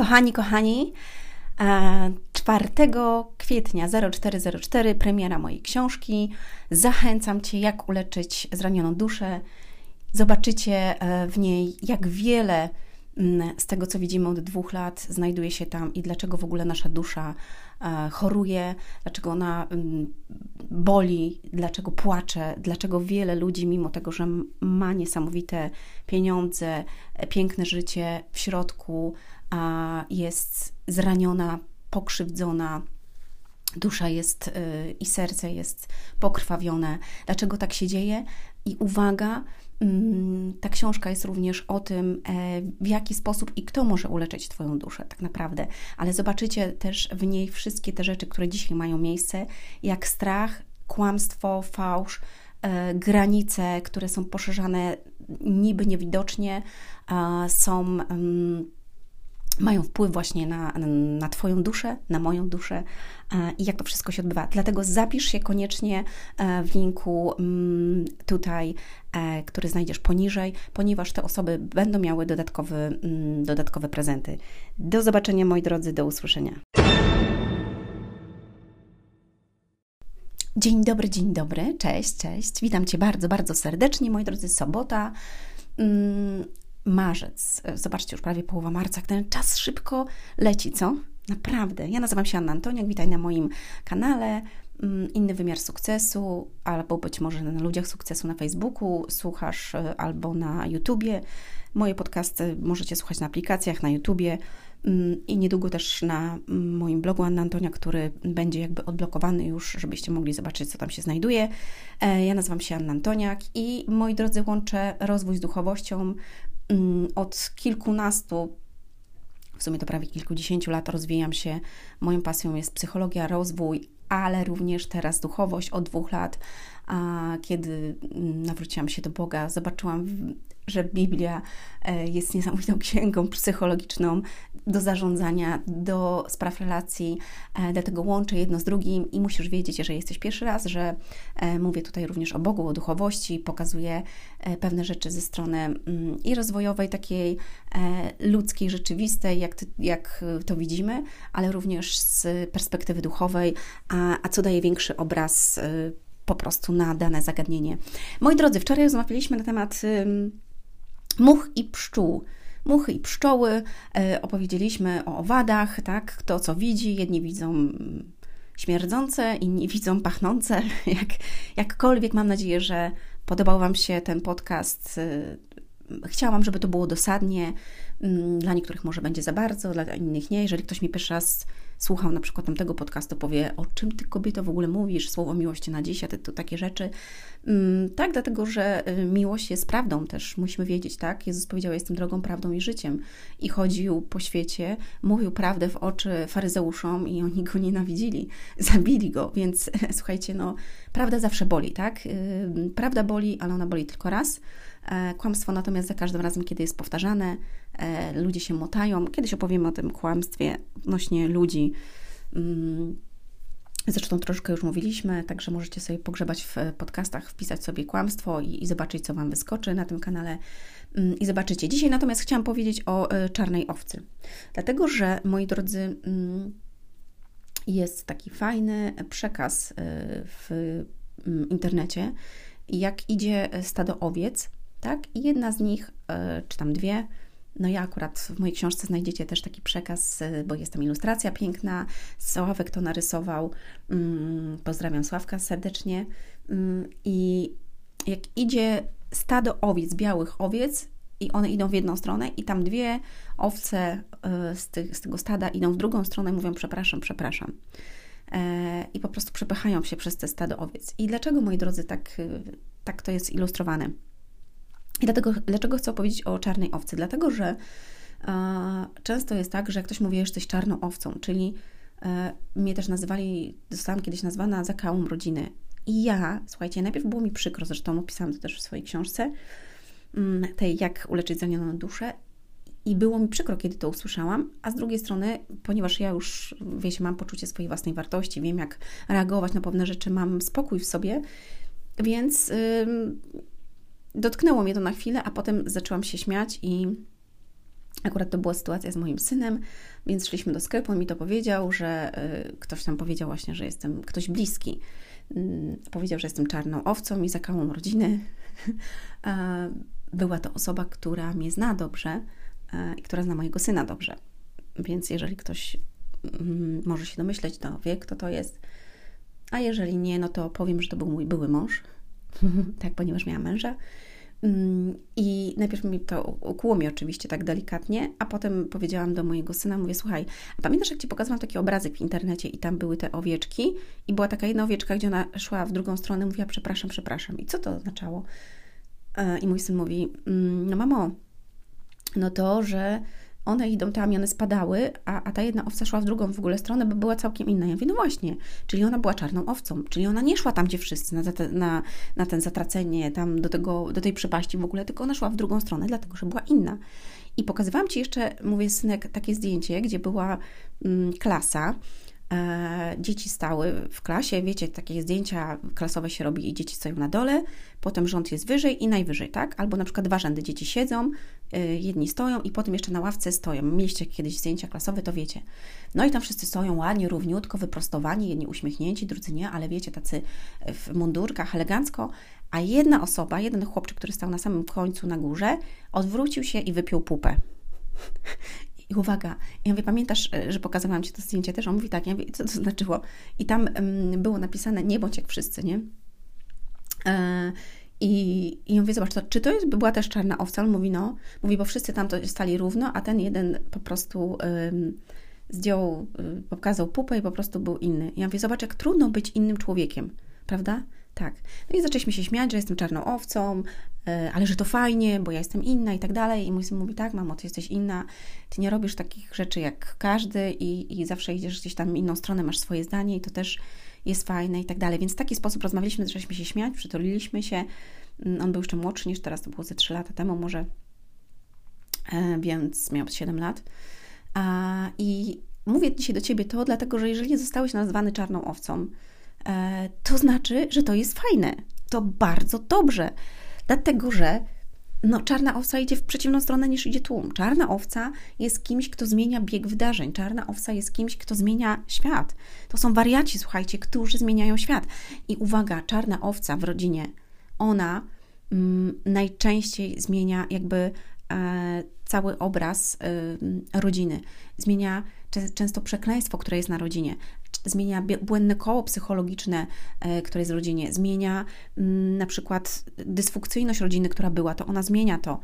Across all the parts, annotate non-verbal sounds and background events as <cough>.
Kochani, kochani, 4 kwietnia 0404 premiera mojej książki. Zachęcam Cię, jak uleczyć zranioną duszę. Zobaczycie e, w niej, jak wiele mm, z tego, co widzimy od dwóch lat, znajduje się tam i dlaczego w ogóle nasza dusza e, choruje, dlaczego ona mm, boli, dlaczego płacze, dlaczego wiele ludzi, mimo tego, że ma niesamowite pieniądze, e, piękne życie w środku, jest zraniona, pokrzywdzona, dusza jest y, i serce jest pokrwawione. Dlaczego tak się dzieje? I uwaga, mm, ta książka jest również o tym, e, w jaki sposób i kto może uleczyć Twoją duszę, tak naprawdę. Ale zobaczycie też w niej wszystkie te rzeczy, które dzisiaj mają miejsce, jak strach, kłamstwo, fałsz, e, granice, które są poszerzane niby niewidocznie, są mm, mają wpływ właśnie na, na Twoją duszę, na moją duszę e, i jak to wszystko się odbywa. Dlatego zapisz się koniecznie e, w linku mm, tutaj, e, który znajdziesz poniżej, ponieważ te osoby będą miały dodatkowy, mm, dodatkowe prezenty. Do zobaczenia, moi drodzy, do usłyszenia. Dzień dobry, dzień dobry, cześć, cześć. Witam Cię bardzo, bardzo serdecznie, moi drodzy. Sobota. Marzec. Zobaczcie, już prawie połowa marca. Ten czas szybko leci, co? Naprawdę. Ja nazywam się Anna Antoniak, witaj na moim kanale. Mm, inny wymiar sukcesu, albo być może na ludziach sukcesu na Facebooku, słuchasz e, albo na YouTubie. Moje podcasty możecie słuchać na aplikacjach, na YouTubie mm, i niedługo też na mm, moim blogu Anna Antonia, który będzie jakby odblokowany już, żebyście mogli zobaczyć, co tam się znajduje. E, ja nazywam się Anna Antoniak i moi drodzy, łączę rozwój z duchowością, od kilkunastu, w sumie to prawie kilkudziesięciu lat rozwijam się. Moją pasją jest psychologia, rozwój, ale również teraz duchowość od dwóch lat, a kiedy mm, nawróciłam się do Boga, zobaczyłam, że Biblia e, jest niesamowitą <laughs> księgą psychologiczną do zarządzania, do spraw relacji, e, dlatego łączę jedno z drugim i musisz wiedzieć, jeżeli jesteś pierwszy raz, że e, mówię tutaj również o Bogu, o duchowości, pokazuję pewne rzeczy ze strony mm, i rozwojowej, takiej ludzkiej, rzeczywistej, jak, jak to widzimy, ale również z perspektywy duchowej, a, a co daje większy obraz po prostu na dane zagadnienie. Moi drodzy, wczoraj rozmawialiśmy na temat much i pszczół. Muchy i pszczoły, e, opowiedzieliśmy o owadach, tak, kto co widzi, jedni widzą śmierdzące, inni <laughs> widzą pachnące, <laughs> jak, jakkolwiek mam nadzieję, że podobał Wam się ten podcast. E, chciałam, żeby to było dosadnie, mm, dla niektórych może będzie za bardzo, dla innych nie. Jeżeli ktoś mi pierwszy raz słuchał na przykład tamtego podcastu, powie, o czym ty kobieto w ogóle mówisz, słowo miłości na dziś, a ty tu takie rzeczy. Mm, tak, dlatego, że y, miłość jest prawdą też, musimy wiedzieć, tak? Jezus powiedział, jestem drogą, prawdą i życiem. I chodził po świecie, mówił prawdę w oczy faryzeuszom i oni go nienawidzili, <laughs> zabili go, więc <laughs> słuchajcie, no, prawda zawsze boli, tak? Y, prawda boli, ale ona boli tylko raz. E, kłamstwo natomiast za każdym razem, kiedy jest powtarzane, ludzie się motają. Kiedyś opowiemy o tym kłamstwie odnośnie ludzi. Mm, zresztą troszkę już mówiliśmy, także możecie sobie pogrzebać w podcastach, wpisać sobie kłamstwo i, i zobaczyć, co Wam wyskoczy na tym kanale mm, i zobaczycie. Dzisiaj natomiast chciałam powiedzieć o e, czarnej owcy, dlatego że, moi drodzy, mm, jest taki fajny przekaz w internecie, jak idzie stado owiec tak? I jedna z nich, e, czy tam dwie, no ja akurat w mojej książce znajdziecie też taki przekaz, e, bo jest tam ilustracja piękna. Sławek to narysował. Mm, pozdrawiam Sławka serdecznie. Mm, I jak idzie stado owiec, białych owiec, i one idą w jedną stronę, i tam dwie owce e, z, tych, z tego stada idą w drugą stronę mówią: Przepraszam, przepraszam. I po prostu przepychają się przez te stado owiec. I dlaczego, moi drodzy, tak, tak to jest ilustrowane? I dlatego, dlaczego chcę opowiedzieć o czarnej owcy? Dlatego, że e, często jest tak, że jak ktoś mówi, że jesteś czarną owcą, czyli e, mnie też nazywali, zostałam kiedyś nazwana zakałą rodziny. I ja, słuchajcie, najpierw było mi przykro, zresztą opisałam to też w swojej książce, mm, tej jak uleczyć zranioną duszę. I było mi przykro, kiedy to usłyszałam, a z drugiej strony, ponieważ ja już, wiecie, mam poczucie swojej własnej wartości, wiem jak reagować na pewne rzeczy, mam spokój w sobie, więc dotknęło mnie to na chwilę, a potem zaczęłam się śmiać i Akurat to była sytuacja z moim synem, więc szliśmy do sklepu, on mi to powiedział, że y, ktoś tam powiedział właśnie, że jestem ktoś bliski. Y, powiedział, że jestem czarną owcą i za całą rodzinę. <laughs> Była to osoba, która mnie zna dobrze i która zna mojego syna dobrze. Więc jeżeli ktoś mm, może się domyśleć, to wie, kto to jest. A jeżeli nie, no to powiem, że to był mój były mąż. <laughs> tak, ponieważ miałam męża. Mm, I najpierw mi to ukuło mi oczywiście tak delikatnie, a potem powiedziałam do mojego syna, mówię, słuchaj, a pamiętasz jak Ci pokazałam taki obrazek w internecie i tam były te owieczki i była taka jedna owieczka, gdzie ona szła w drugą stronę, mówiła, przepraszam, przepraszam. I co to oznaczało? E, I mój syn mówi, mm, no mamo, no to, że one idą tam i one spadały, a, a ta jedna owca szła w drugą w ogóle stronę, bo była całkiem inna. Ja mówię, no właśnie, czyli ona była czarną owcą, czyli ona nie szła tam, gdzie wszyscy, na, te, na, na ten zatracenie, tam do, tego, do tej przepaści w ogóle, tylko ona szła w drugą stronę, dlatego, że była inna. I pokazywałam Ci jeszcze, mówię, synek, takie zdjęcie, gdzie była mm, klasa, E, dzieci stały w klasie, wiecie, takie zdjęcia klasowe się robi i dzieci stoją na dole, potem rząd jest wyżej i najwyżej, tak? Albo na przykład dwa rzędy dzieci siedzą, jedni stoją i potem jeszcze na ławce stoją. Mieliście kiedyś zdjęcia klasowe, to wiecie. No i tam wszyscy stoją ładnie, równiutko, wyprostowani, jedni uśmiechnięci, drudzy nie, ale wiecie, tacy w mundurkach, elegancko, a jedna osoba, jeden chłopczyk, który stał na samym końcu na górze, odwrócił się i wypiął pupę. I uwaga, ja mówię, pamiętasz, e, że pokazałam Ci to zdjęcie też? On mówi tak, ja mówię, co to znaczyło? I tam um, było napisane, nie bądź jak wszyscy, nie? I, I mówię, zobacz, to, czy to jest, była też czarna owca? On mówi, no. Mówi, bo wszyscy tam to stali równo, a ten jeden po prostu um, zdjął, um, pokazał pupę i po prostu był inny. Ja mówię, zobacz, jak trudno być innym człowiekiem, prawda? Tak. No i zaczęliśmy się śmiać, że jestem czarną owcą, e, ale że to fajnie, bo ja jestem inna i tak dalej. I mój syn mówi, tak, mamo, ty jesteś inna, ty nie robisz takich rzeczy jak każdy i, i zawsze idziesz gdzieś tam inną stronę, masz swoje zdanie i to też jest fajne i tak dalej. Więc w taki sposób rozmawialiśmy, zaczęliśmy się śmiać, przytuliliśmy się. Mm, on był jeszcze młodszy niż teraz, to było ze 3 lata temu może, e, więc miał 7 lat. I mówię dzisiaj do Ciebie to, dlatego że jeżeli zostałeś nazwany czarną owcą, E, to znaczy, że to jest fajne. To bardzo dobrze, dlatego że no, czarna owca idzie w przeciwną stronę niż idzie tłum. Czarna owca jest kimś, kto zmienia bieg wydarzeń. Czarna owca jest kimś, kto zmienia świat. To są wariaci, słuchajcie, którzy zmieniają świat. I uwaga, czarna owca w rodzinie, ona mm, najczęściej zmienia jakby e, cały obraz e, rodziny. Zmienia często przekleństwo, które jest na rodzinie zmienia błędne koło psychologiczne, e, które jest w rodzinie, zmienia mm, na przykład dysfunkcyjność rodziny, która była, to ona zmienia to.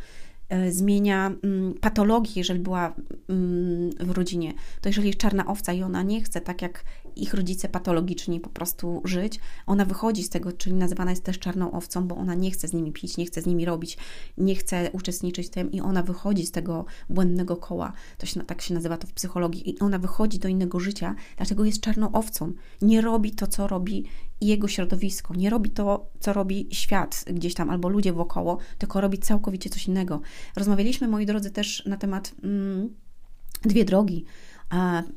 E, zmienia mm, patologię, jeżeli była mm, w rodzinie, to jeżeli jest czarna owca i ona nie chce, tak jak ich rodzice patologiczni po prostu żyć, ona wychodzi z tego, czyli nazywana jest też czarną owcą, bo ona nie chce z nimi pić, nie chce z nimi robić, nie chce uczestniczyć w tym i ona wychodzi z tego błędnego koła. To się, tak się nazywa to w psychologii. I ona wychodzi do innego życia, dlatego jest czarną owcą. Nie robi to, co robi jego środowisko, nie robi to, co robi świat gdzieś tam albo ludzie wokoło, tylko robi całkowicie coś innego. Rozmawialiśmy, moi drodzy, też na temat mm, dwie drogi.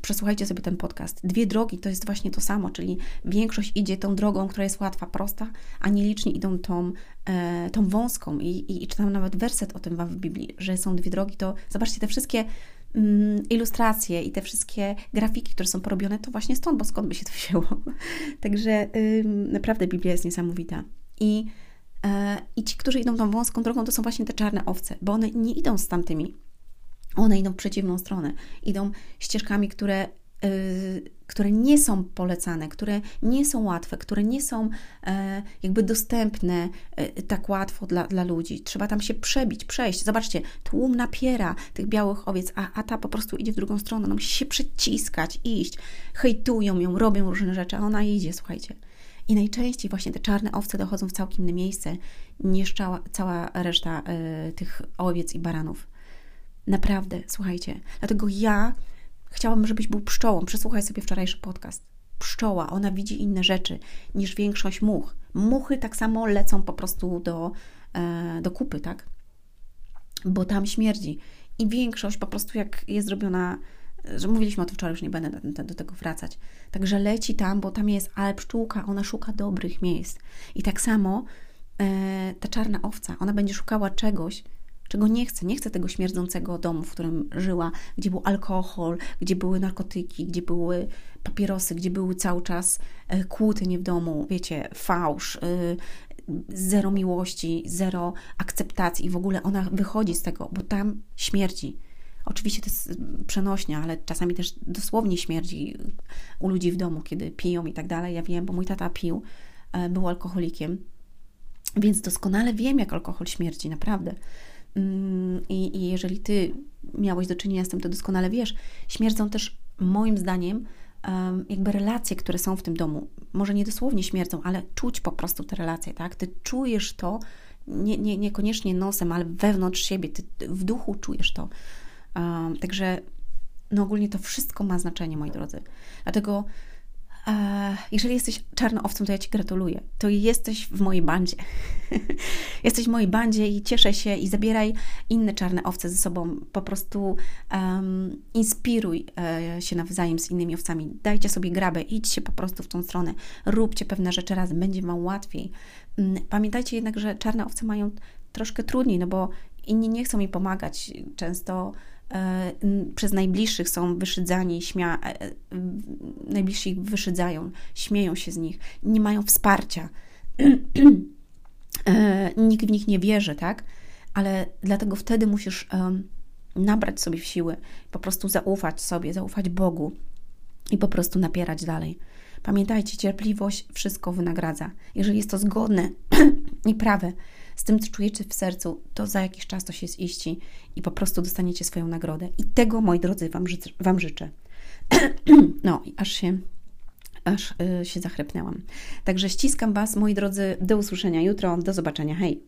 Przesłuchajcie sobie ten podcast. Dwie drogi to jest właśnie to samo, czyli większość idzie tą drogą, która jest łatwa, prosta, a nieliczni idą tą, e, tą wąską. I, i, I czytam nawet werset o tym w Biblii, że są dwie drogi. To zobaczcie te wszystkie mm, ilustracje i te wszystkie grafiki, które są porobione, to właśnie stąd, bo skąd by się to wzięło. <laughs> Także naprawdę Biblia jest niesamowita. I E, I ci, którzy idą tą wąską drogą, to są właśnie te czarne owce, bo one nie idą z tamtymi. One idą w przeciwną stronę. Idą ścieżkami, które, yy, które nie są polecane, które nie są łatwe, które nie są yy, jakby dostępne yy, tak łatwo dla, dla ludzi. Trzeba tam się przebić, przejść. Zobaczcie, tłum napiera tych białych owiec, a, a ta po prostu idzie w drugą stronę. Ona musi się przeciskać, iść. Hejtują ją, robią różne rzeczy, a ona idzie, słuchajcie. I najczęściej właśnie te czarne owce dochodzą w całkiem inne miejsce niż cała, cała reszta y, tych owiec i baranów. Naprawdę, słuchajcie. Dlatego ja chciałam, żebyś był pszczołą. Przesłuchaj sobie wczorajszy podcast. Pszczoła, ona widzi inne rzeczy niż większość much. Muchy tak samo lecą po prostu do, y, do kupy, tak? Bo tam śmierdzi. I większość po prostu, jak jest zrobiona że mówiliśmy o tym wczoraj, już nie będę do tego wracać. Także leci tam, bo tam jest, ale pszczółka, ona szuka dobrych miejsc. I tak samo e, ta czarna owca, ona będzie szukała czegoś, czego nie chcę. Nie chcę tego śmierdzącego domu, w którym żyła, gdzie był alkohol, gdzie były narkotyki, gdzie były papierosy, gdzie były cały czas e, kłótnie w domu, wiecie, fałsz, e, zero miłości, zero akceptacji i w ogóle ona wychodzi z tego, bo tam śmierdzi. Oczywiście to jest przenośnie, ale czasami też dosłownie śmierdzi u ludzi w domu, kiedy piją i tak dalej. Ja wiem, bo mój tata pił, e, był alkoholikiem, więc doskonale wiem, jak alkohol śmierdzi, naprawdę. Mm, I, I jeżeli ty miałeś do czynienia z tym, to doskonale wiesz. Śmierdzą też, moim zdaniem, jakby relacje, które są w tym domu. Może nie dosłownie śmierdzą, ale czuć po prostu te relacje, tak? Ty czujesz to, nie, nie, niekoniecznie nosem, ale wewnątrz siebie, ty w duchu czujesz to. Um, także no ogólnie to wszystko ma znaczenie, moi drodzy. Dlatego jeżeli jesteś czarnoowcem, to ja Ci gratuluję. To jesteś w mojej bandzie. <laughs> jesteś w mojej bandzie i cieszę się i zabieraj inne czarne owce ze sobą. Po prostu um, inspiruj e, się nawzajem z innymi owcami. Dajcie sobie grabę, idźcie po prostu w tą stronę. Róbcie pewne rzeczy razem, będzie Wam łatwiej. Um, pamiętajcie jednak, że czarne owce mają troszkę trudniej, no bo inni nie chcą mi pomagać. Często E, przez najbliższych są wyszydzani, śmia, e, e, najbliżsi ich wyszydzają, śmieją się z nich, nie mają wsparcia. <clears throat> Nikt w nich nie wierzy, tak? Ale dlatego wtedy musisz nabrać sobie siły, po prostu zaufać sobie, zaufać Bogu i po prostu napierać dalej. Pamiętajcie, cierpliwość wszystko wynagradza. Jeżeli jest to zgodne <clears throat> i prawe, z tym, co czujecie w sercu, to za jakiś czas to się ziści i po prostu dostaniecie swoją nagrodę. I tego, moi drodzy, Wam, życzę. Wam życzę. <clears throat> no, aż się aż y, się zachrypnęłam. Także ściskam Was, moi drodzy, do usłyszenia jutro, do zobaczenia, hej!